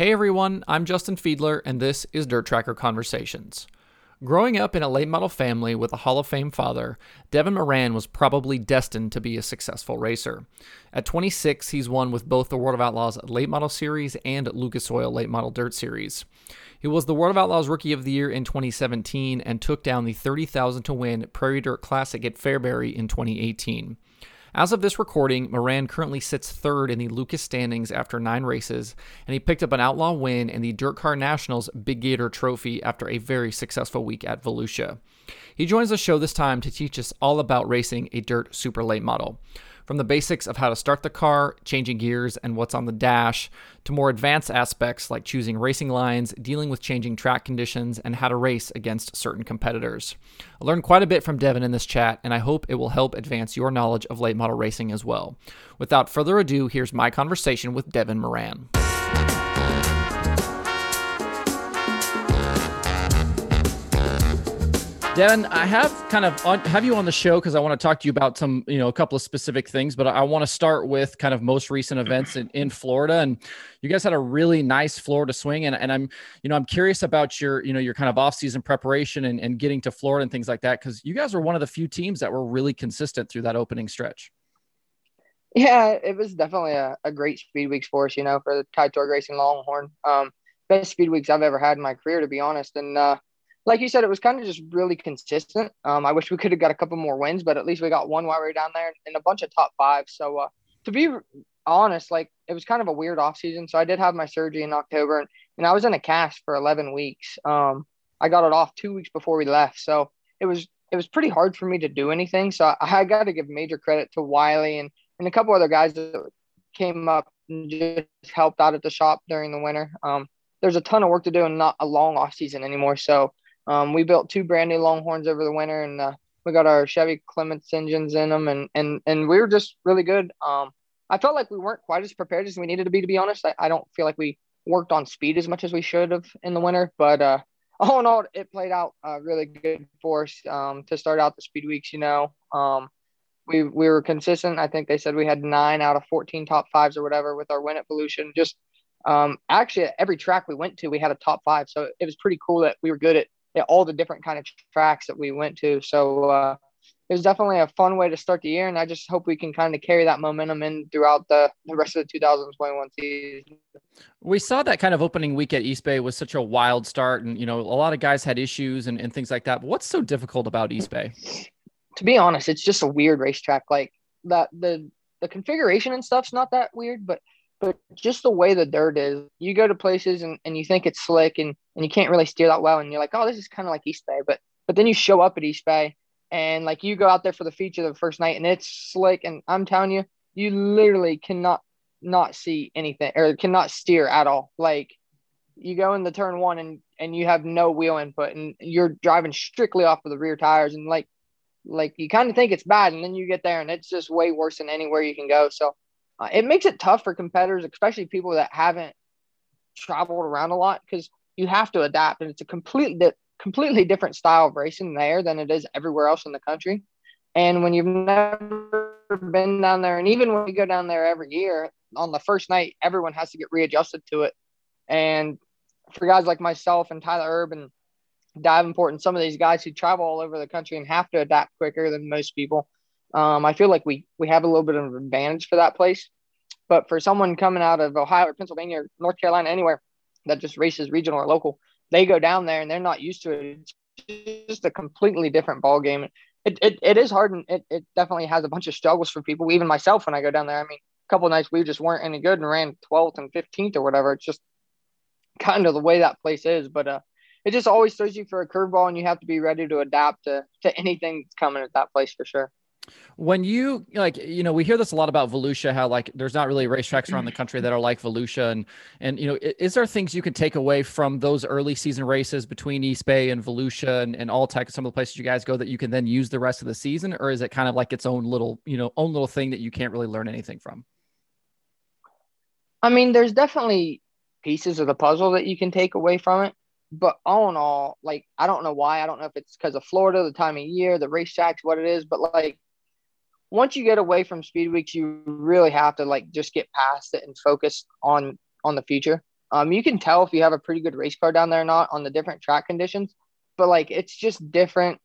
Hey everyone, I'm Justin Fiedler, and this is Dirt Tracker Conversations. Growing up in a late model family with a Hall of Fame father, Devin Moran was probably destined to be a successful racer. At 26, he's won with both the World of Outlaws Late Model Series and Lucas Oil Late Model Dirt Series. He was the World of Outlaws Rookie of the Year in 2017 and took down the 30,000 to win Prairie Dirt Classic at Fairbury in 2018. As of this recording, Moran currently sits third in the Lucas standings after nine races, and he picked up an outlaw win in the DIRTcar Nationals Big Gator Trophy after a very successful week at Volusia. He joins the show this time to teach us all about racing a dirt super late model. From the basics of how to start the car, changing gears, and what's on the dash, to more advanced aspects like choosing racing lines, dealing with changing track conditions, and how to race against certain competitors. I learned quite a bit from Devin in this chat, and I hope it will help advance your knowledge of late model racing as well. Without further ado, here's my conversation with Devin Moran. Devin, I have kind of on, have you on the show because I want to talk to you about some, you know, a couple of specific things, but I want to start with kind of most recent events in, in Florida. And you guys had a really nice Florida swing. And, and I'm, you know, I'm curious about your, you know, your kind of off-season preparation and, and getting to Florida and things like that. Cause you guys were one of the few teams that were really consistent through that opening stretch. Yeah, it was definitely a, a great speed weeks for us, you know, for the Tide Torque Racing Longhorn. Um, best speed weeks I've ever had in my career, to be honest. And, uh, like you said, it was kind of just really consistent. Um, I wish we could have got a couple more wins, but at least we got one while we were down there and a bunch of top five. So uh, to be honest, like it was kind of a weird off season. So I did have my surgery in October, and, and I was in a cast for 11 weeks. Um, I got it off two weeks before we left, so it was it was pretty hard for me to do anything. So I, I got to give major credit to Wiley and and a couple other guys that came up and just helped out at the shop during the winter. Um, there's a ton of work to do and not a long off season anymore. So um, we built two brand new Longhorns over the winter, and uh, we got our Chevy Clements engines in them, and and and we were just really good. Um, I felt like we weren't quite as prepared as we needed to be, to be honest. I, I don't feel like we worked on speed as much as we should have in the winter, but uh, all in all, it played out uh, really good for us um, to start out the speed weeks. You know, um, we we were consistent. I think they said we had nine out of fourteen top fives or whatever with our win at Volusia. Just um, actually, every track we went to, we had a top five, so it was pretty cool that we were good at all the different kind of tracks that we went to. So uh, it was definitely a fun way to start the year, and I just hope we can kind of carry that momentum in throughout the, the rest of the 2021 season. We saw that kind of opening week at East Bay was such a wild start, and you know a lot of guys had issues and, and things like that. But what's so difficult about East Bay? To be honest, it's just a weird racetrack. Like that the the configuration and stuff's not that weird, but but just the way the dirt is, you go to places and, and you think it's slick and, and you can't really steer that well. And you're like, oh, this is kind of like East Bay. But but then you show up at East Bay and like you go out there for the feature the first night and it's slick. And I'm telling you, you literally cannot not see anything or cannot steer at all. Like you go in the turn one and, and you have no wheel input and you're driving strictly off of the rear tires and like like you kind of think it's bad and then you get there and it's just way worse than anywhere you can go. So uh, it makes it tough for competitors, especially people that haven't traveled around a lot, because you have to adapt, and it's a completely completely different style of racing there than it is everywhere else in the country. And when you've never been down there, and even when you go down there every year, on the first night, everyone has to get readjusted to it. And for guys like myself and Tyler Erb and Davenport and some of these guys who travel all over the country and have to adapt quicker than most people, um, I feel like we we have a little bit of an advantage for that place. But for someone coming out of Ohio or Pennsylvania or North Carolina, anywhere that just races regional or local, they go down there and they're not used to it. It's just a completely different ball game. It, it, it is hard and it, it definitely has a bunch of struggles for people. Even myself, when I go down there, I mean, a couple nights we just weren't any good and ran 12th and 15th or whatever. It's just kind of the way that place is. But uh, it just always throws you for a curveball and you have to be ready to adapt to, to anything that's coming at that place for sure. When you like, you know, we hear this a lot about Volusia, how like there's not really racetracks around the country that are like Volusia, and and you know, is there things you can take away from those early season races between East Bay and Volusia and, and Alltech, some of the places you guys go that you can then use the rest of the season, or is it kind of like its own little, you know, own little thing that you can't really learn anything from? I mean, there's definitely pieces of the puzzle that you can take away from it but all in all, like I don't know why. I don't know if it's because of Florida, the time of year, the racetracks, what it is, but like once you get away from speed weeks, you really have to like just get past it and focus on on the future. Um, you can tell if you have a pretty good race car down there or not on the different track conditions, but like it's just different.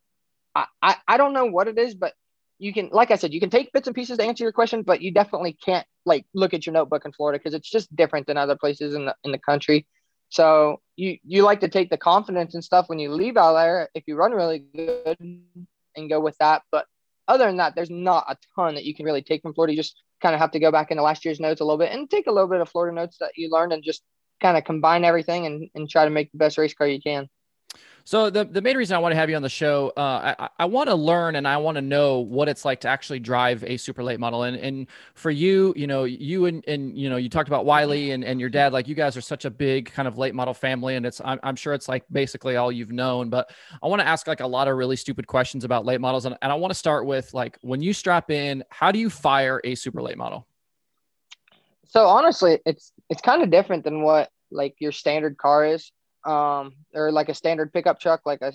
I, I, I don't know what it is, but you can, like I said, you can take bits and pieces to answer your question, but you definitely can't like look at your notebook in Florida because it's just different than other places in the in the country. So you you like to take the confidence and stuff when you leave out there if you run really good and go with that. But other than that, there's not a ton that you can really take from Florida. You just kind of have to go back into last year's notes a little bit and take a little bit of Florida notes that you learned and just kind of combine everything and, and try to make the best race car you can. So the, the main reason I want to have you on the show, uh, I, I want to learn and I want to know what it's like to actually drive a super late model. And and for you, you know, you and, and you know, you talked about Wiley and, and your dad, like you guys are such a big kind of late model family. And it's, I'm, I'm sure it's like basically all you've known, but I want to ask like a lot of really stupid questions about late models. And, and I want to start with like, when you strap in, how do you fire a super late model? So honestly, it's, it's kind of different than what like your standard car is um, or like a standard pickup truck, like a,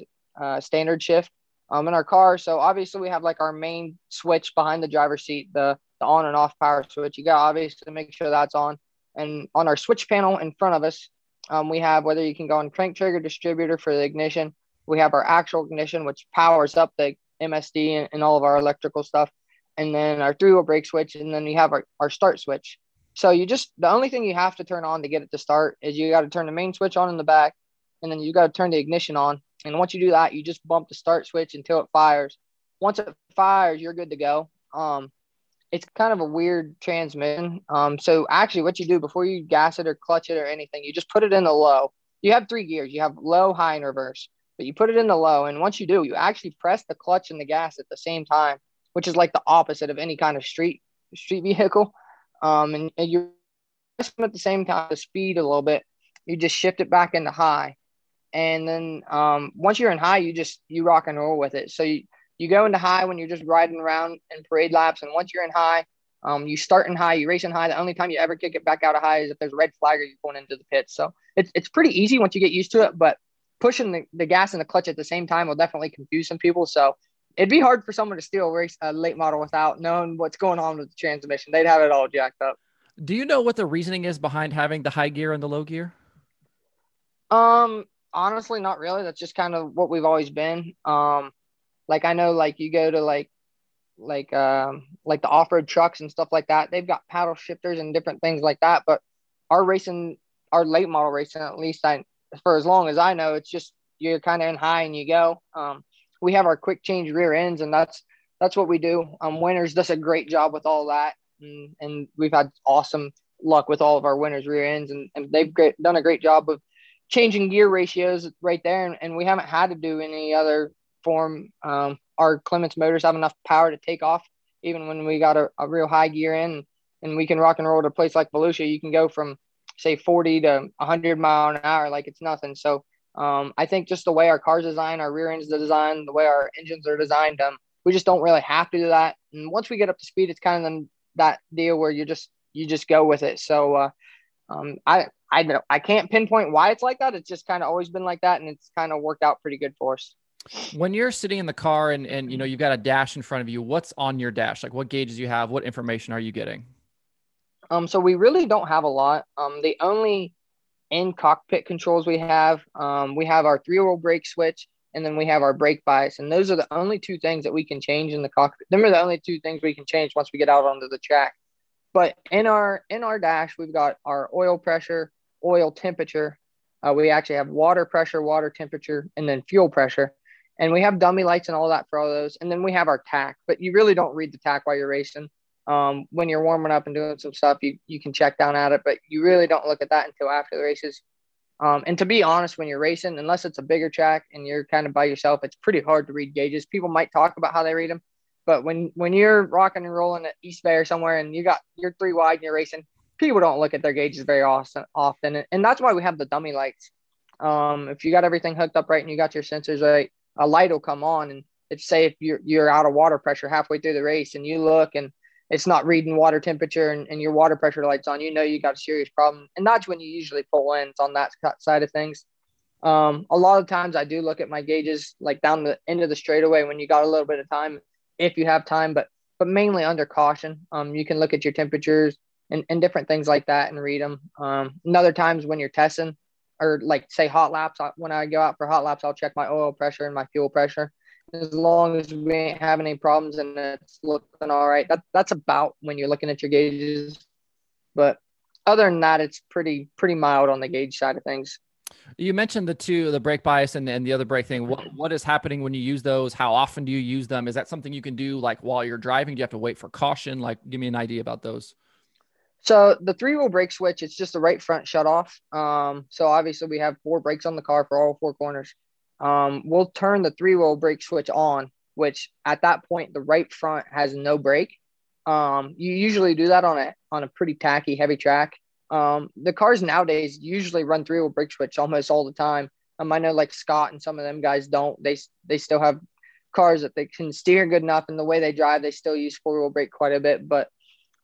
standard shift um, in our car. So obviously we have like our main switch behind the driver's seat, the, the on and off power switch. You got obviously make sure that's on. And on our switch panel in front of us, um, we have whether you can go on crank trigger distributor for the ignition. We have our actual ignition, which powers up the MSD and, and all of our electrical stuff. And then our three wheel brake switch. And then you have our, our start switch. So you just, the only thing you have to turn on to get it to start is you got to turn the main switch on in the back and then you got to turn the ignition on. And once you do that, you just bump the start switch until it fires. Once it fires, you're good to go. Um, it's kind of a weird transmission. Um, so actually, what you do before you gas it or clutch it or anything, you just put it in the low. You have three gears. You have low, high, and reverse. But you put it in the low, and once you do, you actually press the clutch and the gas at the same time, which is like the opposite of any kind of street street vehicle. Um, and, and you're at the same time the speed a little bit. You just shift it back into high, and then um, once you're in high, you just you rock and roll with it. So you you go into high when you're just riding around in parade laps, and once you're in high, um, you start in high, you race in high. The only time you ever kick it back out of high is if there's a red flag or you're going into the pits. So it's it's pretty easy once you get used to it, but pushing the, the gas and the clutch at the same time will definitely confuse some people. So it'd be hard for someone to steal a race a late model without knowing what's going on with the transmission. They'd have it all jacked up. Do you know what the reasoning is behind having the high gear and the low gear? Um, honestly, not really. That's just kind of what we've always been. Um, like I know, like you go to like like um like the off-road trucks and stuff like that. They've got paddle shifters and different things like that. But our racing, our late model racing, at least I for as long as I know, it's just you're kind of in high and you go. Um, we have our quick change rear ends, and that's that's what we do. Um, Winters does a great job with all that, and, and we've had awesome luck with all of our Winters rear ends, and, and they've great, done a great job of changing gear ratios right there, and, and we haven't had to do any other form. Um, our Clements motors have enough power to take off, even when we got a, a real high gear in, and we can rock and roll to a place like Volusia. You can go from say 40 to 100 mile an hour like it's nothing. So um, I think just the way our cars design, our rear ends are designed, the way our engines are designed, um, we just don't really have to do that. And once we get up to speed, it's kind of that deal where you just you just go with it. So uh, um, I I don't I can't pinpoint why it's like that. It's just kind of always been like that, and it's kind of worked out pretty good for us. When you're sitting in the car and and you know you've got a dash in front of you, what's on your dash? Like what gauges you have? What information are you getting? Um, so we really don't have a lot. Um, the only in cockpit controls we have, um, we have our three wheel brake switch, and then we have our brake bias, and those are the only two things that we can change in the cockpit. Them are the only two things we can change once we get out onto the track. But in our in our dash, we've got our oil pressure, oil temperature. Uh, we actually have water pressure, water temperature, and then fuel pressure. And we have dummy lights and all that for all those. And then we have our tach, but you really don't read the tach while you're racing. Um, when you're warming up and doing some stuff, you, you can check down at it, but you really don't look at that until after the races. Um, and to be honest, when you're racing, unless it's a bigger track and you're kind of by yourself, it's pretty hard to read gauges. People might talk about how they read them, but when when you're rocking and rolling at East Bay or somewhere and you got you're three wide and you're racing, people don't look at their gauges very often. Often, and that's why we have the dummy lights. Um, if you got everything hooked up right and you got your sensors right, a light will come on and it's say if you're you're out of water pressure halfway through the race and you look and it's not reading water temperature and, and your water pressure lights on, you know you got a serious problem. And that's when you usually pull in. On that side of things. Um, a lot of times I do look at my gauges like down the end of the straightaway when you got a little bit of time, if you have time, but but mainly under caution. Um, you can look at your temperatures and, and different things like that and read them. Um, and other times when you're testing or like say hot laps, when I go out for hot laps, I'll check my oil pressure and my fuel pressure. As long as we ain't having any problems and it's looking all right, that, that's about when you're looking at your gauges. But other than that, it's pretty pretty mild on the gauge side of things. You mentioned the two, the brake bias and, and the other brake thing. What what is happening when you use those? How often do you use them? Is that something you can do like while you're driving? Do you have to wait for caution? Like, give me an idea about those. So the three wheel brake switch, it's just the right front shut off. Um, so obviously we have four brakes on the car for all four corners. Um, we'll turn the three wheel brake switch on, which at that point the right front has no brake. Um, you usually do that on a on a pretty tacky heavy track. Um, the cars nowadays usually run three wheel brake switch almost all the time. Um, I know like Scott and some of them guys don't. They they still have cars that they can steer good enough, and the way they drive, they still use four wheel brake quite a bit. But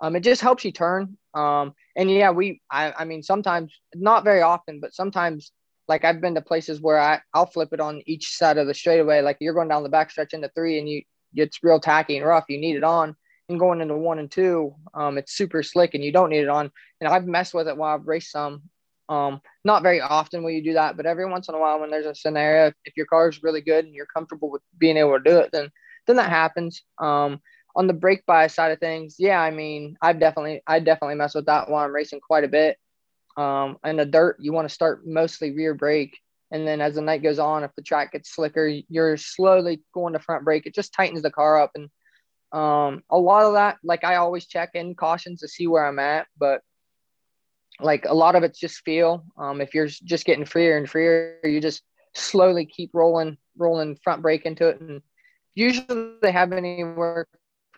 um, it just helps you turn. Um, and yeah, we I, I mean sometimes not very often, but sometimes like I've been to places where I I'll flip it on each side of the straightaway. Like you're going down the backstretch into three, and you it's real tacky and rough. You need it on and going into one and two, um, it's super slick and you don't need it on. And I've messed with it while I've raced some. Um, not very often will you do that, but every once in a while when there's a scenario, if your car is really good and you're comfortable with being able to do it, then then that happens. Um, on the brake bias side of things, yeah, I mean, I've definitely I definitely mess with that while I'm racing quite a bit. Um, in the dirt, you want to start mostly rear brake. And then as the night goes on, if the track gets slicker, you're slowly going to front brake. It just tightens the car up and um, a lot of that, like I always check in cautions to see where I'm at, but like a lot of it's just feel. Um, if you're just getting freer and freer, you just slowly keep rolling, rolling front brake into it. And usually they have anywhere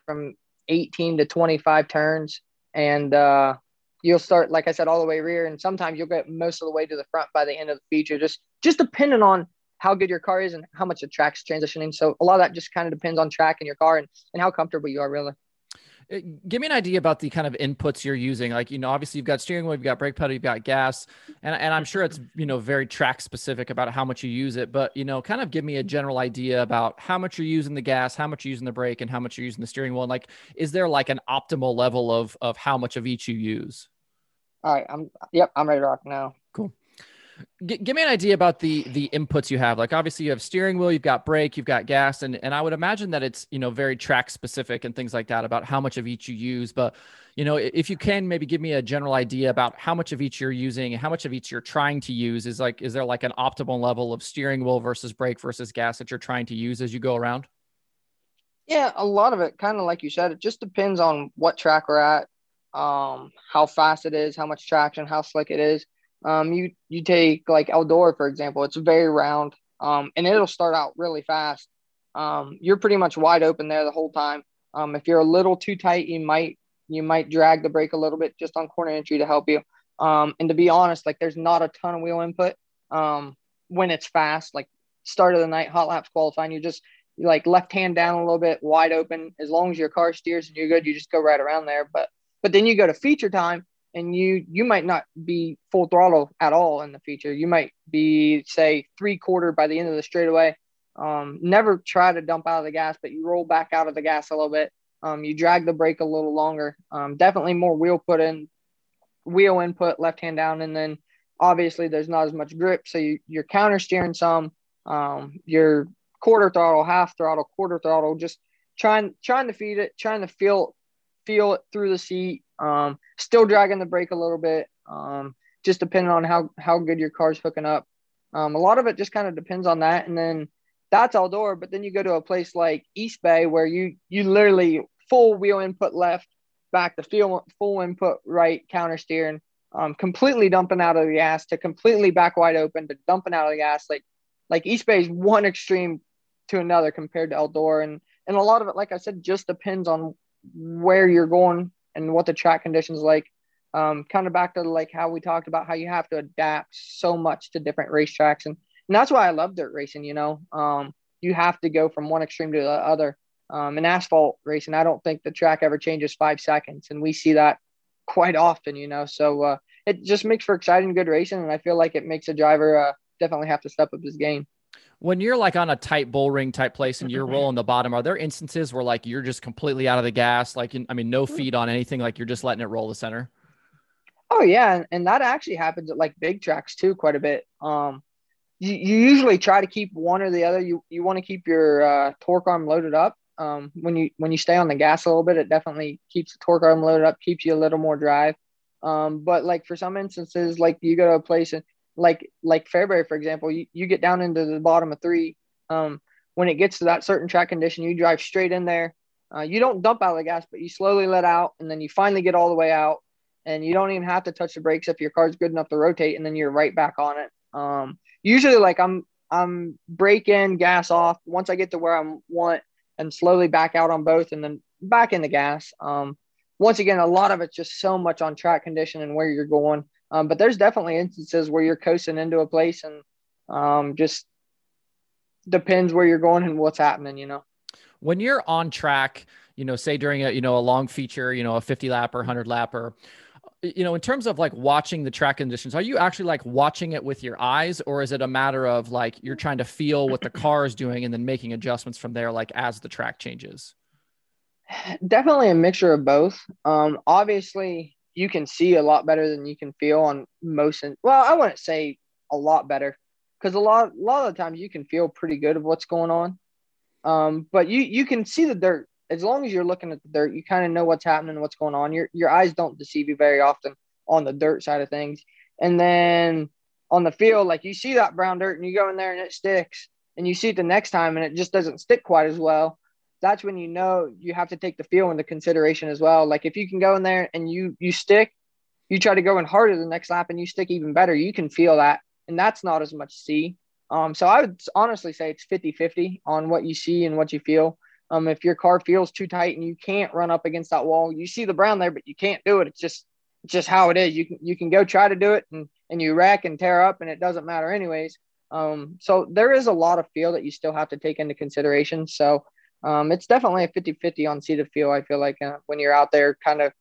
from 18 to 25 turns. And uh, you'll start, like I said, all the way rear. And sometimes you'll get most of the way to the front by the end of the feature, just, just depending on how good your car is and how much the track's transitioning. So a lot of that just kind of depends on track and your car and, and how comfortable you are really. Uh, give me an idea about the kind of inputs you're using. Like, you know, obviously you've got steering wheel, you've got brake pedal, you've got gas, and, and I'm sure it's, you know, very track specific about how much you use it, but, you know, kind of give me a general idea about how much you're using the gas, how much you're using the brake, and how much you're using the steering wheel. And like, is there like an optimal level of, of how much of each you use? All right. I'm, yep, I'm ready to rock now. G- give me an idea about the the inputs you have. Like obviously you have steering wheel, you've got brake, you've got gas, and and I would imagine that it's you know very track specific and things like that about how much of each you use. But you know if you can maybe give me a general idea about how much of each you're using and how much of each you're trying to use. Is like is there like an optimal level of steering wheel versus brake versus gas that you're trying to use as you go around? Yeah, a lot of it, kind of like you said, it just depends on what track we're at, um, how fast it is, how much traction, how slick it is um, you you take like Eldora for example, it's very round, um, and it'll start out really fast. Um, you're pretty much wide open there the whole time. Um, if you're a little too tight, you might you might drag the brake a little bit just on corner entry to help you. Um, and to be honest, like there's not a ton of wheel input um, when it's fast. Like start of the night, hot laps qualifying, you just like left hand down a little bit, wide open. As long as your car steers and you're good, you just go right around there. But but then you go to feature time and you you might not be full throttle at all in the feature. You might be say three quarter by the end of the straightaway. Um, never try to dump out of the gas, but you roll back out of the gas a little bit. Um, you drag the brake a little longer. Um, definitely more wheel put in, wheel input, left hand down, and then obviously there's not as much grip, so you, you're counter steering some. Um, you're quarter throttle, half throttle, quarter throttle, just trying trying to feed it, trying to feel feel it through the seat, um, still dragging the brake a little bit, um, just depending on how how good your car's hooking up. Um, a lot of it just kind of depends on that, and then that's Eldora. But then you go to a place like East Bay where you you literally full wheel input left, back the full full input right, counter steering, um, completely dumping out of the gas to completely back wide open to dumping out of the gas. Like like East Bay is one extreme to another compared to Eldora, and and a lot of it, like I said, just depends on where you're going and what the track conditions like. Um, kind of back to like how we talked about how you have to adapt so much to different racetracks, and and that's why I love dirt racing. You know, um, you have to go from one extreme to the other. Um, in asphalt racing, I don't think the track ever changes five seconds, and we see that quite often. You know, so uh, it just makes for exciting, good racing, and I feel like it makes a driver uh, definitely have to step up his game when you're like on a tight bull ring type place and you're mm-hmm. rolling the bottom, are there instances where like you're just completely out of the gas? Like, I mean, no mm. feed on anything, like you're just letting it roll the center? Oh yeah, and, and that actually happens at like big tracks too, quite a bit. Um, you, you usually try to keep one or the other. You you want to keep your uh, torque arm loaded up. Um, when you when you stay on the gas a little bit, it definitely keeps the torque arm loaded up, keeps you a little more drive. Um, but like for some instances, like you go to a place and like like Fairbury, for example, you, you get down into the bottom of three. Um, when it gets to that certain track condition, you drive straight in there. Uh, you don't dump out the gas, but you slowly let out, and then you finally get all the way out, and you don't even have to touch the brakes if your car's good enough to rotate, and then you're right back on it. Um, usually, like I'm I'm brake in, gas off. Once I get to where I want, and slowly back out on both, and then back in the gas. Um, once again, a lot of it's just so much on track condition and where you're going. Um, but there's definitely instances where you're coasting into a place and um, just depends where you're going and what's happening, you know. When you're on track, you know, say during a, you know, a long feature, you know, a 50 lap or 100 lapper, you know, in terms of like watching the track conditions, are you actually like watching it with your eyes or is it a matter of like you're trying to feel what the car is doing and then making adjustments from there, like as the track changes? Definitely a mixture of both. Um, obviously, you can see a lot better than you can feel on most. well, I wouldn't say a lot better because a lot, a lot of the times you can feel pretty good of what's going on. Um, but you you can see the dirt as long as you're looking at the dirt. You kind of know what's happening, what's going on. Your your eyes don't deceive you very often on the dirt side of things. And then on the field, like you see that brown dirt and you go in there and it sticks, and you see it the next time and it just doesn't stick quite as well that's when you know you have to take the feel into consideration as well. Like if you can go in there and you you stick, you try to go in harder the next lap and you stick even better, you can feel that. And that's not as much see. Um, so I would honestly say it's 50-50 on what you see and what you feel. Um, if your car feels too tight and you can't run up against that wall, you see the brown there, but you can't do it. It's just just how it is. You can you can go try to do it and and you wreck and tear up and it doesn't matter anyways. Um, so there is a lot of feel that you still have to take into consideration. So um, it's definitely a 50 50 on seated feel. I feel like uh, when you're out there kind of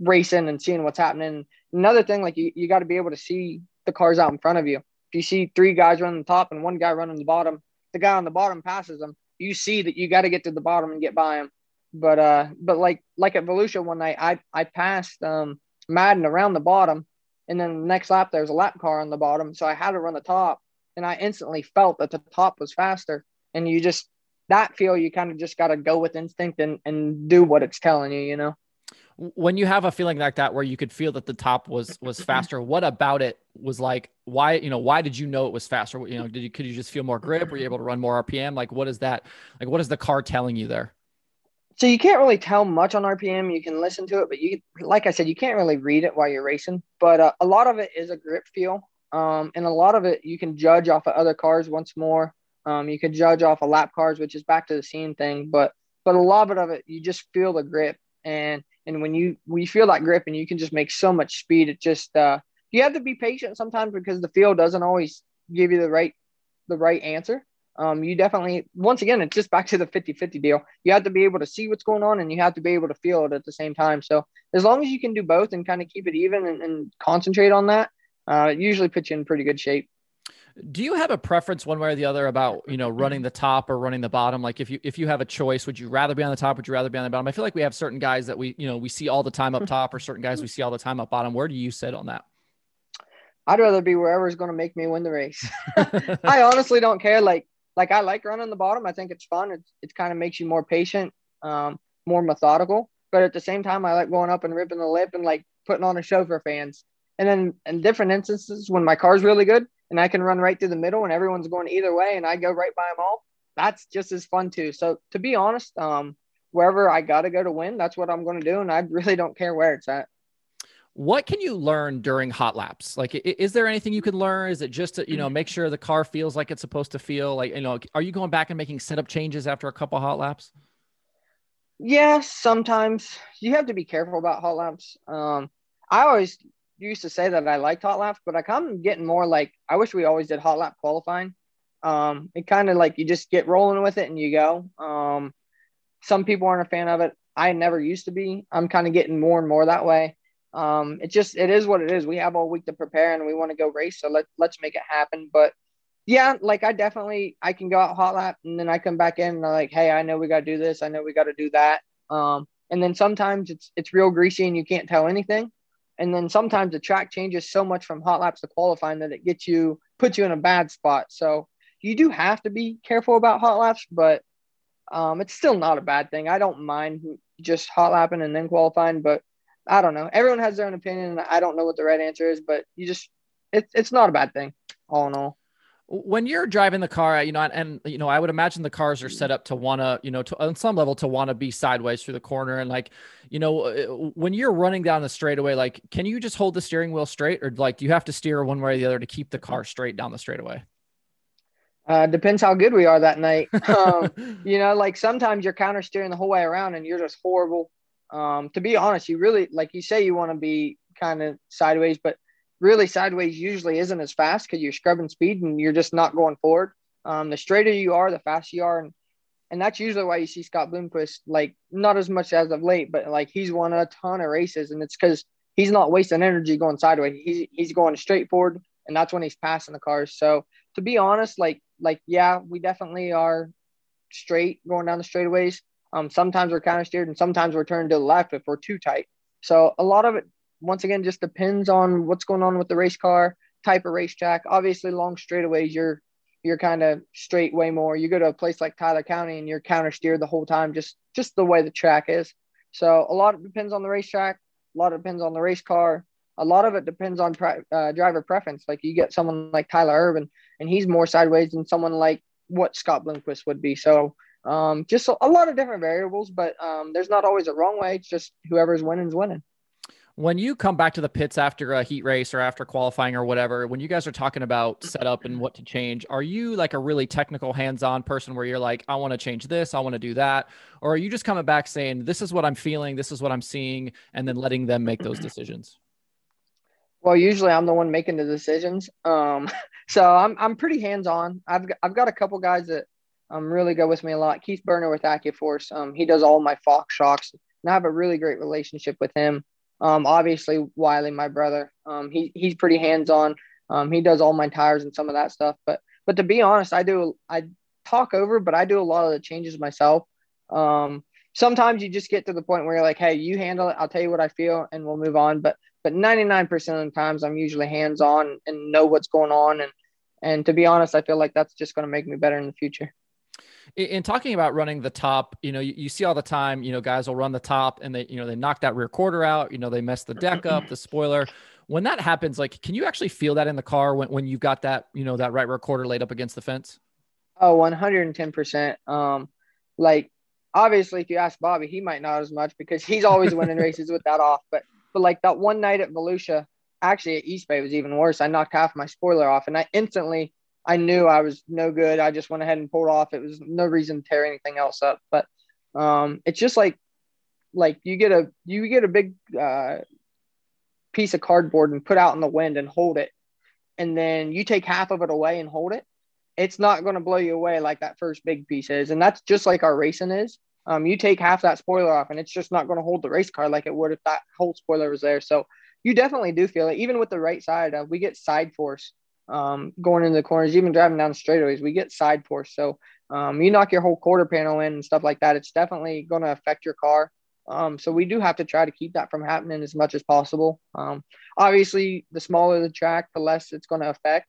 racing and seeing what's happening. Another thing, like you, you got to be able to see the cars out in front of you. If you see three guys running the top and one guy running the bottom, the guy on the bottom passes them. You see that you got to get to the bottom and get by him. But uh, but like like at Volusia one night, I I passed um Madden around the bottom, and then the next lap there's a lap car on the bottom, so I had to run the top, and I instantly felt that the top was faster. And you just that feel you kind of just got to go with instinct and, and do what it's telling you, you know? When you have a feeling like that, where you could feel that the top was, was faster, what about it was like, why, you know, why did you know it was faster? You know, did you, could you just feel more grip? Were you able to run more RPM? Like, what is that? Like, what is the car telling you there? So you can't really tell much on RPM. You can listen to it, but you, like I said, you can't really read it while you're racing. But uh, a lot of it is a grip feel, um, and a lot of it you can judge off of other cars once more. Um, you could judge off of lap cars, which is back to the scene thing, but but a lot of it, you just feel the grip, and and when you we feel that grip, and you can just make so much speed. It just uh, you have to be patient sometimes because the field doesn't always give you the right the right answer. Um, you definitely once again it's just back to the 50-50 deal. You have to be able to see what's going on and you have to be able to feel it at the same time. So as long as you can do both and kind of keep it even and, and concentrate on that, uh, it usually puts you in pretty good shape. Do you have a preference one way or the other about, you know, running the top or running the bottom? Like if you if you have a choice, would you rather be on the top? Would you rather be on the bottom? I feel like we have certain guys that we, you know, we see all the time up top or certain guys we see all the time up bottom. Where do you sit on that? I'd rather be wherever is going to make me win the race. I honestly don't care. Like, like I like running the bottom. I think it's fun. It's, it kind of makes you more patient, um, more methodical. But at the same time, I like going up and ripping the lip and like putting on a show for fans. And then in different instances, when my car's really good, and I can run right through the middle and everyone's going either way and I go right by them all, that's just as fun too. So to be honest, um, wherever I got to go to win, that's what I'm going to do. And I really don't care where it's at. What can you learn during hot laps? Like, is there anything you can learn? Is it just to, you know, make sure the car feels like it's supposed to feel like, you know, are you going back and making setup changes after a couple hot laps? Yeah, sometimes you have to be careful about hot laps. Um, I always used to say that I liked hot laps, but I of getting more like I wish we always did hot lap qualifying. Um, it kind of like you just get rolling with it and you go. Um, some people aren't a fan of it. I never used to be. I'm kind of getting more and more that way. Um, it just it is what it is. We have all week to prepare and we want to go race, so let let's make it happen. But yeah, like I definitely I can go out hot lap and then I come back in and I'm like, hey, I know we got to do this. I know we got to do that. Um, and then sometimes it's it's real greasy and you can't tell anything and then sometimes the track changes so much from hot laps to qualifying that it gets you puts you in a bad spot. So you do have to be careful about hot laps, but um, it's still not a bad thing. I don't mind just hot lapping and then qualifying, but I don't know. Everyone has their own opinion, and I don't know what the right answer is, but you just it's it's not a bad thing, all in all when you're driving the car, you know, and, you know, I would imagine the cars are set up to want to, you know, to on some level to want to be sideways through the corner. And like, you know, uh, when you're running down the straightaway, like, can you just hold the steering wheel straight, or like, do you have to steer one way or the other to keep the car straight down the straightaway? Uh, depends how good we are that night. Um, you know, like sometimes you're counter steering the whole way around and you're just horrible. Um, to be honest, you really, like you say, you want to be kind of sideways, but really sideways usually isn't as fast because you're scrubbing speed and you're just not going forward. Um, the straighter you are, the faster you are, and and that's usually why you see Scott Bloomquist like not as much as of late, but like he's won a ton of races, and it's because he's not wasting energy going sideways. He's he's going straight forward, and that's when he's passing the cars. So to be honest, like like yeah, we definitely are straight going down the straightaways. Um, sometimes we're kind of steered, and sometimes we're turned to the left if we're too tight. So a lot of it once again just depends on what's going on with the race car, type of racetrack. Obviously, long straightaways, you're you're kind of straight way more. You go to a place like Tyler County and you're counter steered the whole time, just just the way the track is. So a lot depends on the racetrack. A lot depends on the race car. A lot of it depends on uh, driver preference. Like you get someone like Tyler Erb, and he's more sideways than someone like what Scott Bloomquist would be. So um, just a, a, lot of different variables, but um, there's not always a wrong way. It's just whoever's winning is winning when you come back to the pits after a heat race or after qualifying or whatever, when you guys are talking about setup and what to change, are you like a really technical hands-on person where you're like, I want to change this, I want to do that, or are you just coming back saying, this is what I'm feeling, this is what I'm seeing, and then letting them make those decisions? Well, usually I'm the one making the decisions. Um, so I'm I'm pretty hands-on. I've got, I've got a couple guys that um really go with me a lot. Keith Burner with AccuForce, um, he does all my Fox shocks, and I have a really great relationship with him. Um, obviously Wiley, my brother, um, he he's pretty hands on. Um, he does all my tires and some of that stuff. But but to be honest, I do I talk over, but I do a lot of the changes myself. Um, sometimes you just get to the point where you're like, hey, you handle it. I'll tell you what I feel, and we'll move on. But but 99% of the times, I'm usually hands on and know what's going on. And and to be honest, I feel like that's just going to make me better in the future in talking about running the top, you know, you, you, see all the time, you know, guys will run the top and they, you know, they knock that rear quarter out, you know, they mess the deck up, the spoiler. When that happens, like, can you actually feel that in the car when, when you've got that, you know, that right rear quarter laid up against the fence? Oh, 110%. Um, like, obviously, if you ask Bobby, he might not as much because he's always winning races with that off. But, but like that one night at Volusia, actually at East Bay was even worse. I knocked half my spoiler off and I instantly I knew I was no good. I just went ahead and pulled off. It was no reason to tear anything else up. But um, it's just like like you get a you get a big uh, piece of cardboard and put out in the wind and hold it, and then you take half of it away and hold it. It's not going to blow you away like that first big piece is, and that's just like our racing is. Um, you take half that spoiler off, and it's just not going to hold the race car like it would if that whole spoiler was there. So you definitely do feel it. Even with the right side, uh, we get side force um, going into the corners, even driving down straightaways, we get side force. So um, you knock your whole quarter panel in and stuff like that, it's definitely going to affect your car. Um, so we do have to try to keep that from happening as much as possible. Um, obviously, the smaller the track, the less it's going to affect.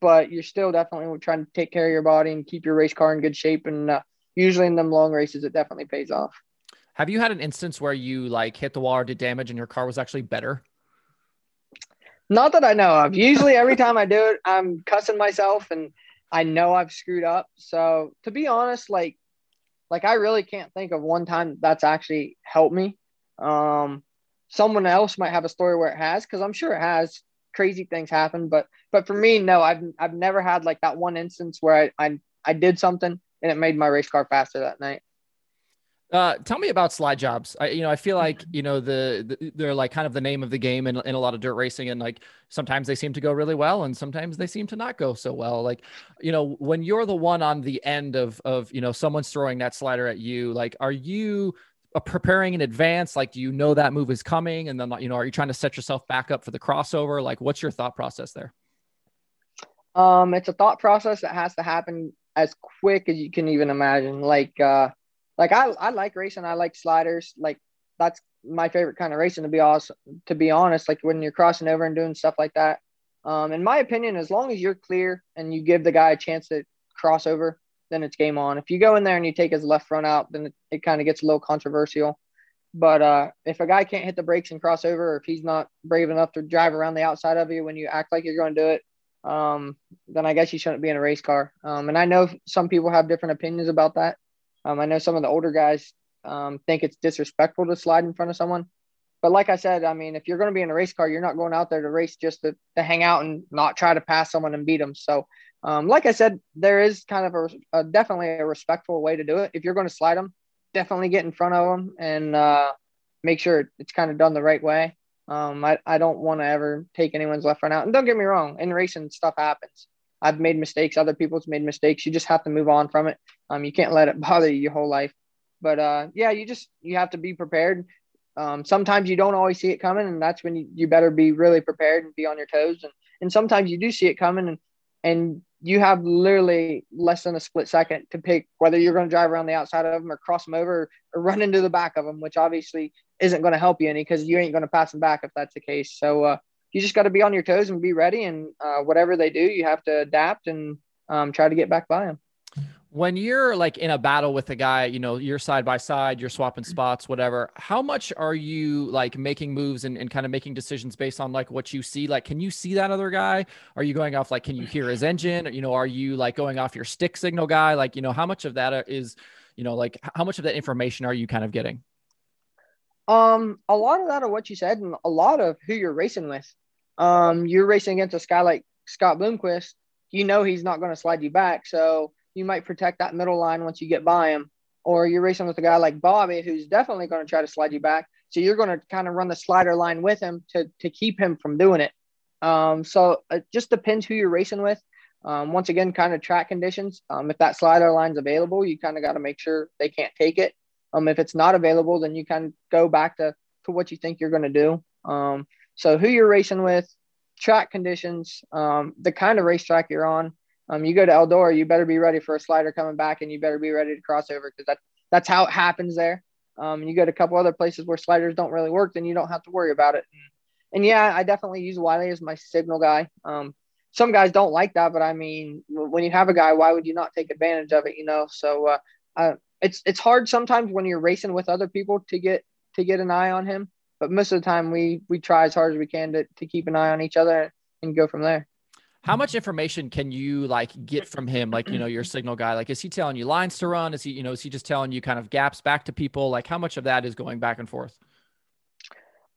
But you're still definitely trying to take care of your body and keep your race car in good shape. And uh, usually in them long races, it definitely pays off. Have you had an instance where you like hit the wall or did damage and your car was actually better? Not that I know of. Usually, every time I do it, I'm cussing myself, and I know I've screwed up. So, to be honest, like, like I really can't think of one time that's actually helped me. Um, someone else might have a story where it has, because I'm sure it has. Crazy things happen, but but for me, no, I've I've never had like that one instance where I I, I did something and it made my race car faster that night. Uh, tell me about slide jobs. I, you know, I feel like you know the, the, they're like kind of the name of the game in, in a lot of dirt racing, and like sometimes they seem to go really well, and sometimes they seem to not go so well. Like, you know, when you're the one on the end of of you know someone's throwing that slider at you, like, are you uh, preparing in advance? Like, do you know that move is coming, and then you know, are you trying to set yourself back up for the crossover? Like, what's your thought process there? Um, it's a thought process that has to happen as quick as you can even imagine. Like, uh like I, I like racing. I like sliders. Like that's my favorite kind of racing to be awesome. To be honest, like when you're crossing over and doing stuff like that. Um, in my opinion, as long as you're clear and you give the guy a chance to cross over, then it's game on. If you go in there and you take his left front out, then it, it kind of gets a little controversial. But uh, if a guy can't hit the brakes and cross over, or if he's not brave enough to drive around the outside of you when you act like you're going to do it, um, then I guess you shouldn't be in a race car. Um, and I know some people have different opinions about that. Um, I know some of the older guys um, think it's disrespectful to slide in front of someone. But like I said, I mean, if you're going to be in a race car, you're not going out there to race just to, to hang out and not try to pass someone and beat them. So, um, like I said, there is kind of a, a, definitely a respectful way to do it. If you're going to slide them, definitely get in front of them and uh, make sure it's kind of done the right way. Um, I, I don't want to ever take anyone's left front out. And don't get me wrong, in racing, stuff happens. I've made mistakes. Other people's made mistakes. You just have to move on from it. Um, you can't let it bother you your whole life. But uh, yeah, you just you have to be prepared. Um, sometimes you don't always see it coming, and that's when you, you better be really prepared and be on your toes. And and sometimes you do see it coming, and and you have literally less than a split second to pick whether you're going to drive around the outside of them or cross them over or run into the back of them, which obviously isn't going to help you any because you ain't going to pass them back if that's the case. So uh, you just got to be on your toes and be ready. And uh, whatever they do, you have to adapt and um, try to get back by them when you're like in a battle with a guy, you know, you're side by side, you're swapping spots, whatever, how much are you like making moves and, and kind of making decisions based on like what you see? Like, can you see that other guy? Are you going off like, can you hear his engine? You know, are you like going off your stick signal guy? Like, you know, how much of that uh, you know, like how much of that information are you kind of getting? Um, a lot of that of what you said, and a lot of who you're racing with. Um, you're racing against a guy like Scott Bloomquist. You know he's not going to slide you back, so you might protect that middle line once you get by him. Or you're racing with a guy like Bobby, who's definitely going to try to slide you back. So you're going to kind of run the slider line with him to, to keep him from doing it. Um, so it just depends who you're racing with. Um, once again, kind of track conditions. Um, if that slider line's available, you kind of got to make sure they can't take it. Um, if it's not available, then you of go back to, to what you think you're going to do. Um, so who you're racing with, track conditions, um, the kind of racetrack you're on, um, you go to Eldora, you better be ready for a slider coming back, and you better be ready to cross over because that that's how it happens there. Um, you go to a couple other places where sliders don't really work, then you don't have to worry about it. And, and yeah, I definitely use Wiley as my signal guy. Um, some guys don't like that, but I mean, when you have a guy, why would you not take advantage of it? You know, so uh, uh, it's it's hard sometimes when you're racing with other people to get to get an eye on him. But most of the time, we we try as hard as we can to to keep an eye on each other and go from there. How much information can you like get from him? Like you know your signal guy like is he telling you lines to run? Is he you know is he just telling you kind of gaps back to people? Like how much of that is going back and forth?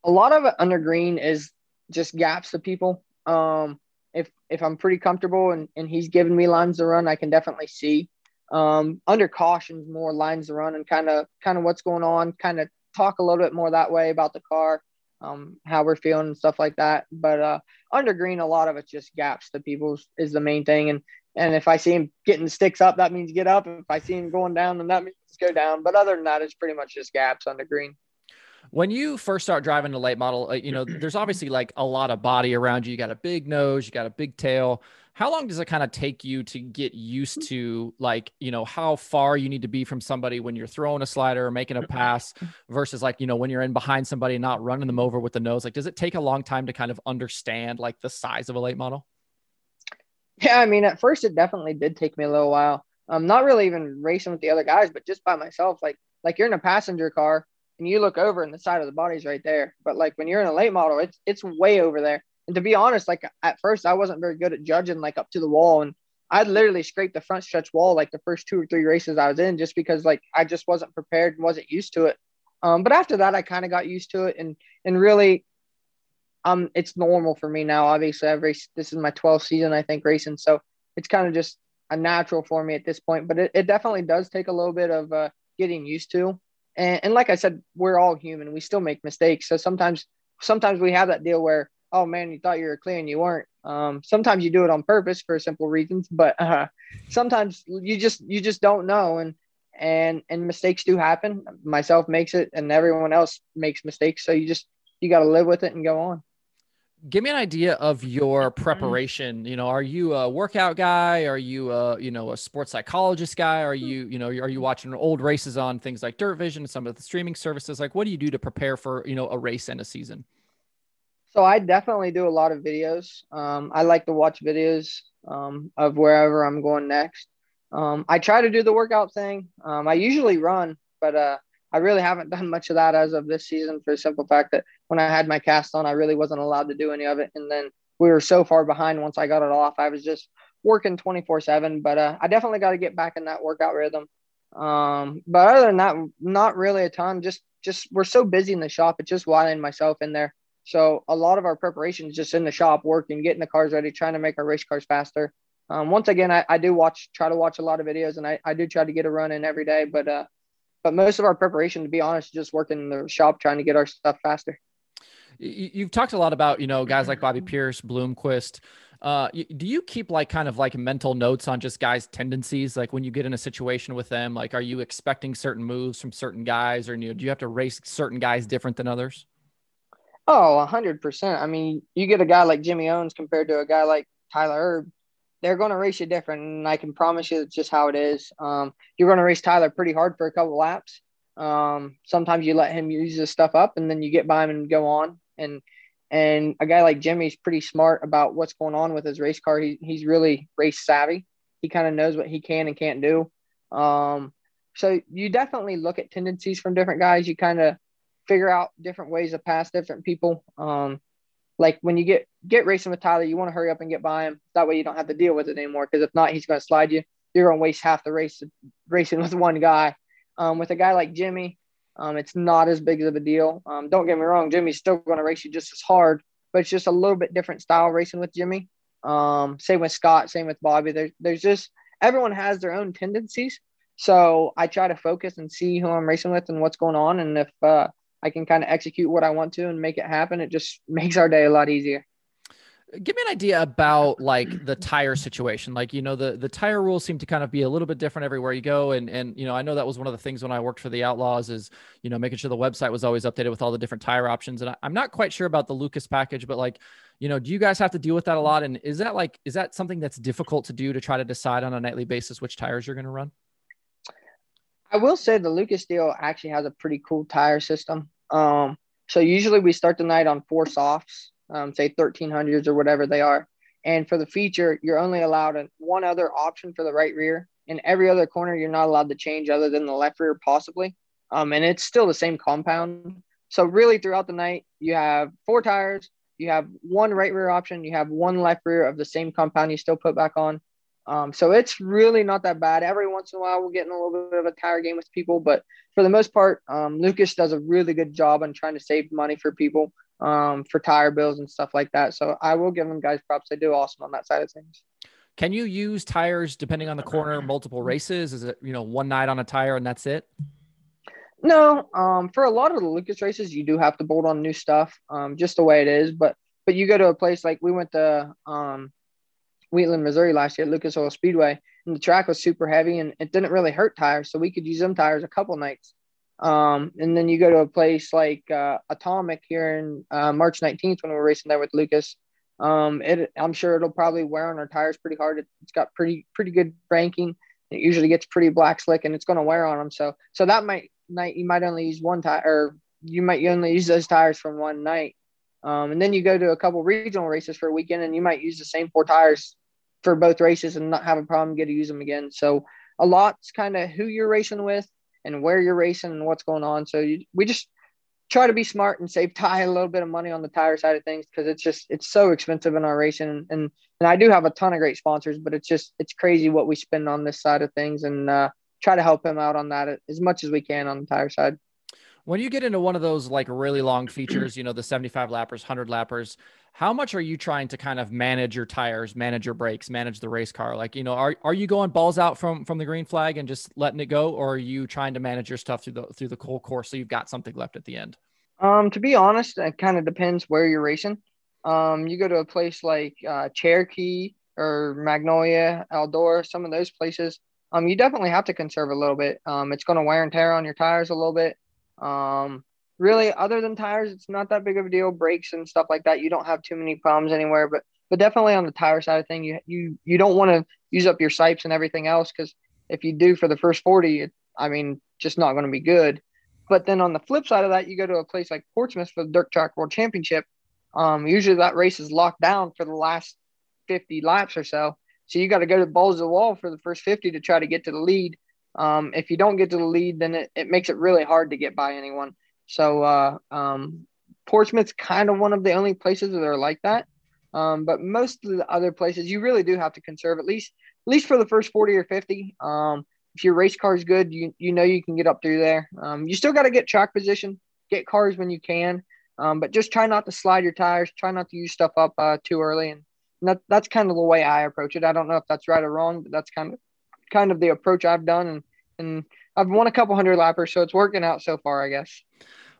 A lot of it under green is just gaps to people. Um if if i'm pretty comfortable and, and he's giving me lines to run i can definitely see um under cautions more lines to run and kind of kind of what's going on kind of talk a little bit more that way about the car um, how we're feeling and stuff like that. But uh, under green, a lot of it's just gaps to people is the main thing. And and if I see him getting sticks up, that means get up. If I see him going down, then that means go down. But other than that, it's pretty much just gaps under green. When you first start driving a late model, uh, you know, there's obviously like a lot of body around you. You got a big nose, you got a big tail. How long does it kind of take you to get used to like you know how far you need to be from somebody when you're throwing a slider or making a pass versus like you know when you're in behind somebody and not running them over with the nose? Like does it take a long time to kind of understand like the size of a late model? Yeah i mean at first it definitely did take me a little while. I'm not really even racing with the other guys but just by myself like like you're in a passenger car and you look over and the side of the body's right there but like when you're in a late model it's it's way over there and to be honest, like at first, I wasn't very good at judging like up to the wall, and I literally scraped the front stretch wall like the first two or three races I was in, just because like I just wasn't prepared and wasn't used to it. Um, but after that, I kind of got used to it, and and really, um, it's normal for me now. Obviously, I've raced. This is my 12th season, I think, racing, so it's kind of just a natural for me at this point. But it, it definitely does take a little bit of uh, getting used to. And, and like I said, we're all human. We still make mistakes. So sometimes sometimes we have that deal where oh man, you thought you were clear and you weren't. Um, sometimes you do it on purpose for simple reasons, but uh, sometimes you just you just don't know, and and and mistakes do happen. Myself makes it, and everyone else makes mistakes. So you just you got to live with it and go on. Give me an idea of your preparation. You know are you a workout guy? Are you a you know a sports psychologist guy? Are you you know are you watching old races on things like DIRTVision and some of the streaming services? Like what do you do to prepare for you know a race and a season? So i definitely do a lot of videos. Um, i like to watch videos um, of wherever i'm going next. Um, i try to do the workout thing. Um, i usually run but uh, I really haven't done much of that as of this season for the simple fact that when I had my cast on, I really wasn't allowed to do any of it. And then we were so far behind once I got it off. I was just working 24 7, but uh, I definitely got to get back in that workout rhythm. Um, but other than that, not really a ton. Just, just we're so busy in the shop. It's just winding myself in there. So a lot of our preparation is just in the shop, working, getting the cars ready, trying to make our race cars faster. Um, once again, I, I do watch, try to watch a lot of videos, and I, I do try to get a run in every day. But uh, but most of our preparation, to be honest, just working in the shop trying to get our stuff faster. You've talked a lot about, you know, guys like Bobby Pierce, Bloomquist. Uh, do you keep like kind of like mental notes on just guys' tendencies? Like when you get in a situation with them, like are you expecting certain moves from certain guys, or you know, do you have to race certain guys different than others? Oh, hundred percent. I mean, you get a guy like Jimmy Owens compared to a guy like Tyler Erb they're going to race you different. And I can promise you it's just how it is. Um, you're going to race Tyler pretty hard for a couple laps. Um, sometimes you let him use his stuff up and then you get by him and go on. And, and a guy like Jimmy's pretty smart about what's going on with his race car. He, he's really race savvy. He kind of knows what he can and can't do. Um, so you definitely look at tendencies from different guys. You kind of figure out different ways to pass different people. Um, like when you get get racing with Tyler, you want to hurry up and get by him. That way you don't have to deal with it anymore. Because if not, he's going to slide you. You're going to waste half the race racing with one guy. Um, with a guy like Jimmy, um, it's not as big of a deal. Um, don't get me wrong, Jimmy's still going to race you just as hard, but it's just a little bit different style racing with Jimmy. Um, same with Scott, same with Bobby. There's there's just everyone has their own tendencies. So I try to focus and see who I'm racing with and what's going on, and if uh, I can kind of execute what I want to and make it happen. It just makes our day a lot easier. Give me an idea about like the tire situation. Like, you know, the the tire rules seem to kind of be a little bit different everywhere you go. And and you know, I know that was one of the things when I worked for the Outlaws is, you know, making sure the website was always updated with all the different tire options. And I, I'm not quite sure about the Lucas package, but like, you know, do you guys have to deal with that a lot? And is that like is that something that's difficult to do to try to decide on a nightly basis which tires you're going to run? I will say the Lucas deal actually has a pretty cool tire system. Um, so usually we start the night on four softs, um, say 1300s or whatever they are. And for the feature, you're only allowed one other option for the right rear. In every other corner, you're not allowed to change other than the left rear, possibly. Um, and it's still the same compound. So really, throughout the night, you have four tires. You have one right rear option. You have one left rear of the same compound you still put back on. Um, so it's really not that bad. Every once in a while, we'll get in a little bit of a tire game with people, but for the most part, um, Lucas does a really good job on trying to save money for people um, for tire bills and stuff like that. So I will give them guys props. They do awesome on that side of things. Can you use tires depending on the corner, multiple races? Is it you know one night on a tire and that's it? No, um, for a lot of the Lucas races, you do have to bolt on new stuff, um, just the way it is. But but you go to a place like we went to um, Wheatland, Missouri last year at Lucas Oil Speedway, and the track was super heavy and it didn't really hurt tires, so we could use them tires a couple nights. Um, and then you go to a place like uh, Atomic here in uh, March 19th when we are racing there with Lucas. Um, it, I'm sure it'll probably wear on our tires pretty hard. It, has got pretty pretty good ranking. It usually gets pretty black slick, and it's going to wear on them. So so that might night you might only use one tire, or you might only use those tires from one night. Um, and then you go to a couple regional races for a weekend, and you might use the same four tires for both races and not have a problem get to use them again. So a lot's kind of who you're racing with and where you're racing and what's going on. So you, we just try to be smart and save Ty a little bit of money on the tire side of things because it's just it's so expensive in our racing and and I do have a ton of great sponsors, but it's just it's crazy what we spend on this side of things and uh, try to help him out on that as much as we can on the tire side. When you get into one of those like really long features, you know, the 75 lappers, 100 lappers, how much are you trying to kind of manage your tires, manage your brakes, manage the race car? Like, you know, are, are you going balls out from from the green flag and just letting it go, or are you trying to manage your stuff through the through the whole course so you've got something left at the end? Um, to be honest, it kind of depends where you're racing. Um, you go to a place like uh, Cherokee or Magnolia, Eldora, some of those places. Um, you definitely have to conserve a little bit. Um, it's going to wear and tear on your tires a little bit. Um, really, other than tires, it's not that big of a deal. Brakes and stuff like that, you don't have too many problems anywhere. But but definitely on the tire side of thing, you you you don't want to use up your sipes and everything else because if you do for the first 40, it, I mean, just not going to be good. But then on the flip side of that, you go to a place like Portsmouth for the Dirt Track World Championship. Um, usually that race is locked down for the last 50 laps or so. So you got to go to the balls of the wall for the first 50 to try to get to the lead. Um, if you don't get to the lead, then it, it makes it really hard to get by anyone. So uh, um, Portsmouth's kind of one of the only places that are like that. Um, but most of the other places, you really do have to conserve at least at least for the first 40 or 50. Um, if your race car is good, you you know you can get up through there. Um, you still got to get track position, get cars when you can, um, but just try not to slide your tires. Try not to use stuff up uh, too early, and that, that's kind of the way I approach it. I don't know if that's right or wrong, but that's kind of kind of the approach I've done, and and I've won a couple hundred lappers, so it's working out so far, I guess.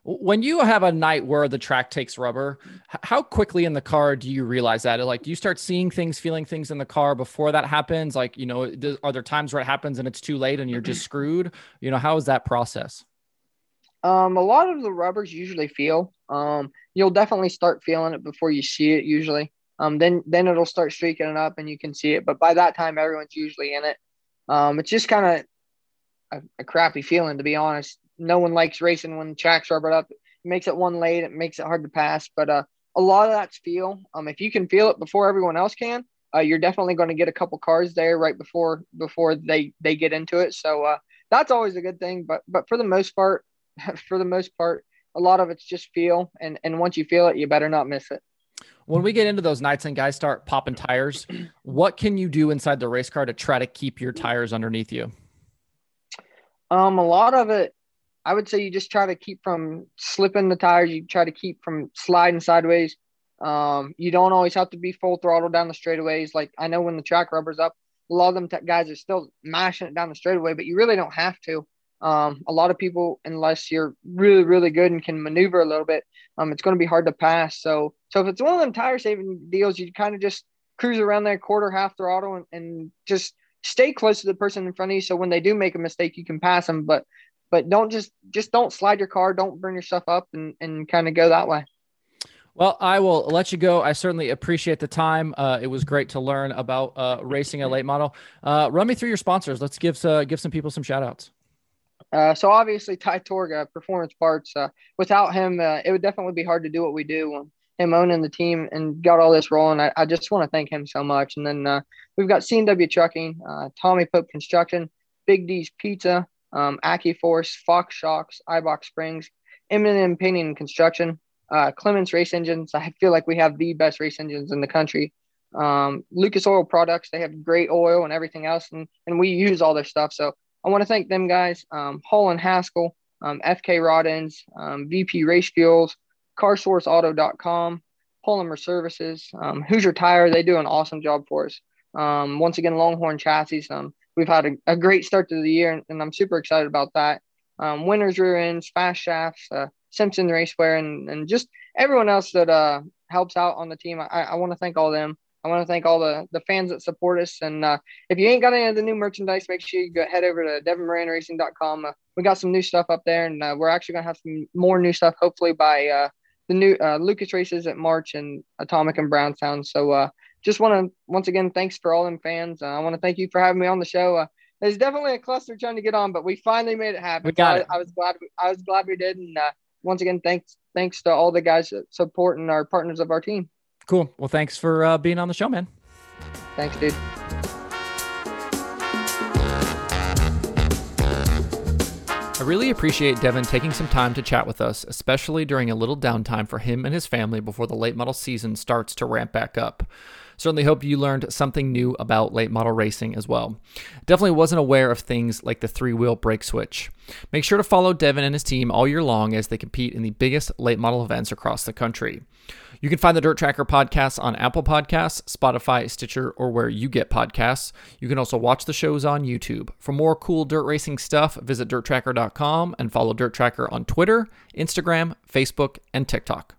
When you have a night where the track takes rubber, how quickly in the car do you realize that? Like, do you start seeing things, feeling things in the car before that happens? Like, you know, are there times where it happens and it's too late and you're just screwed? You know, how is that process? Um, a lot of the rubbers usually feel. Um, you'll definitely start feeling it before you see it. Usually, um, then then it'll start streaking it up and you can see it. But by that time, everyone's usually in it. Um, it's just kind of a, a, crappy feeling to be honest no one likes racing when tracks rubber up. It makes it one late. It makes it hard to pass. But uh, a lot of that's feel. Um, if you can feel it before everyone else can, uh, you're definitely going to get a couple cars there right before before they they get into it. So uh, that's always a good thing. But but for the most part, for the most part, a lot of it's just feel. And and once you feel it, you better not miss it. When we get into those nights and guys start popping tires, what can you do inside the race car to try to keep your tires underneath you? Um, a lot of it I would say you just try to keep from slipping the tires. You try to keep from sliding sideways. Um, you don't always have to be full throttle down the straightaways. Like I know when the track rubber's up, a lot of them t- guys are still mashing it down the straightaway, but you really don't have to. Um, a lot of people, unless you're really, really good and can maneuver a little bit, um, it's going to be hard to pass. So, so if it's one of them tire saving deals, you kind of just cruise around there quarter half throttle and, and just stay close to the person in front of you. So when they do make a mistake, you can pass them. But but don't just just don't slide your car don't burn yourself up and and kind of go that way well, I will let you go. I certainly appreciate the time. Uh, it was great to learn about uh, racing a late model. Uh, run me through your sponsors. Let's give uh, give some people some shout outs. Uh, so obviously Ty Torga, Performance Parts. Uh, without him, uh, it would definitely be hard to do what we do. Him owning the team and got all this rolling. I, I just want to thank him so much. And then we've got CNW Trucking, Tommy Pope Construction, Big D's Pizza, um, Force, Fox Shocks, Eibach Springs, M&M Painting and Construction, uh, Clements Race Engines. I feel like we have the best race engines in the country. Um, Lucas Oil Products, they have great oil and everything else, and, and we use all their stuff. So I want to thank them guys. Um, Hull and Haskell, um, FK Rod Ends, um, VP Race Fuels, CarSourceAuto.com, Polymer Services, um, Hoosier Tire. They do an awesome job for us. Um, once again, Longhorn Chassis. Um, we've had a, a great start to the year, and, and I'm super excited about that. Um, Winters Rear Ends, Fast Shafts, uh, Simpson Racewear, and, and just everyone else that uh, helps out on the team. I, I want to thank all them. I want to thank all the, the fans that support us. And uh, if you ain't got any of the new merchandise, make sure you go head over to devinmoranracing.com. Uh, we got some new stuff up there, and uh, we're actually going to have some more new stuff hopefully by uh, the new uh, Lucas races at March and Atomic and Brownstown. So uh, just want to once again thanks for all them fans. Uh, I want to thank you for having me on the show. Uh, it's definitely a cluster trying to get on, but we finally made it happen. We got so it. I, I, was glad. I was glad we did, and uh, once again, thanks thanks to all the guys supporting our partners of our team. Cool. Well, thanks for uh, being on the show, man. Thanks, dude. Really appreciate Devin taking some time to chat with us, especially during a little downtime for him and his family before the late model season starts to ramp back up. Certainly hope you learned something new about late model racing as well. Definitely wasn't aware of things like the three wheel brake switch. Make sure to follow Devin and his team all year long as they compete in the biggest late model events across the country. You can find the Dirt Tracker podcast on Apple Podcasts, Spotify, Stitcher, or where you get podcasts. You can also watch the shows on YouTube. For more cool dirt racing stuff, visit dirttracker.com and follow Dirt Tracker on Twitter, Instagram, Facebook, and TikTok.